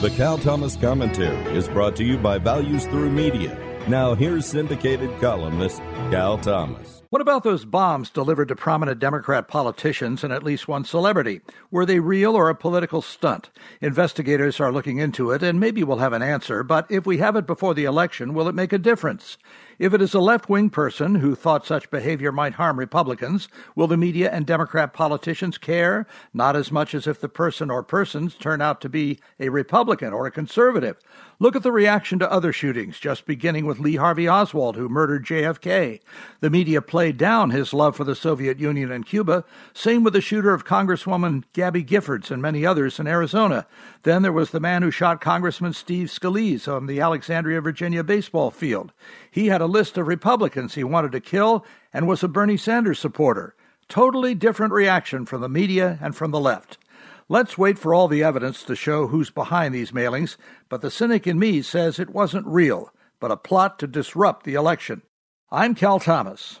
The Cal Thomas Commentary is brought to you by Values Through Media. Now, here's syndicated columnist Cal Thomas. What about those bombs delivered to prominent Democrat politicians and at least one celebrity? Were they real or a political stunt? Investigators are looking into it, and maybe we'll have an answer, but if we have it before the election, will it make a difference? If it is a left wing person who thought such behavior might harm Republicans, will the media and Democrat politicians care? Not as much as if the person or persons turn out to be a Republican or a conservative. Look at the reaction to other shootings, just beginning with Lee Harvey Oswald, who murdered JFK. The media played down his love for the Soviet Union and Cuba. Same with the shooter of Congresswoman Gabby Giffords and many others in Arizona. Then there was the man who shot Congressman Steve Scalise on the Alexandria, Virginia baseball field. He had a list of Republicans he wanted to kill and was a Bernie Sanders supporter. Totally different reaction from the media and from the left. Let's wait for all the evidence to show who's behind these mailings, but the cynic in me says it wasn't real, but a plot to disrupt the election. I'm Cal Thomas.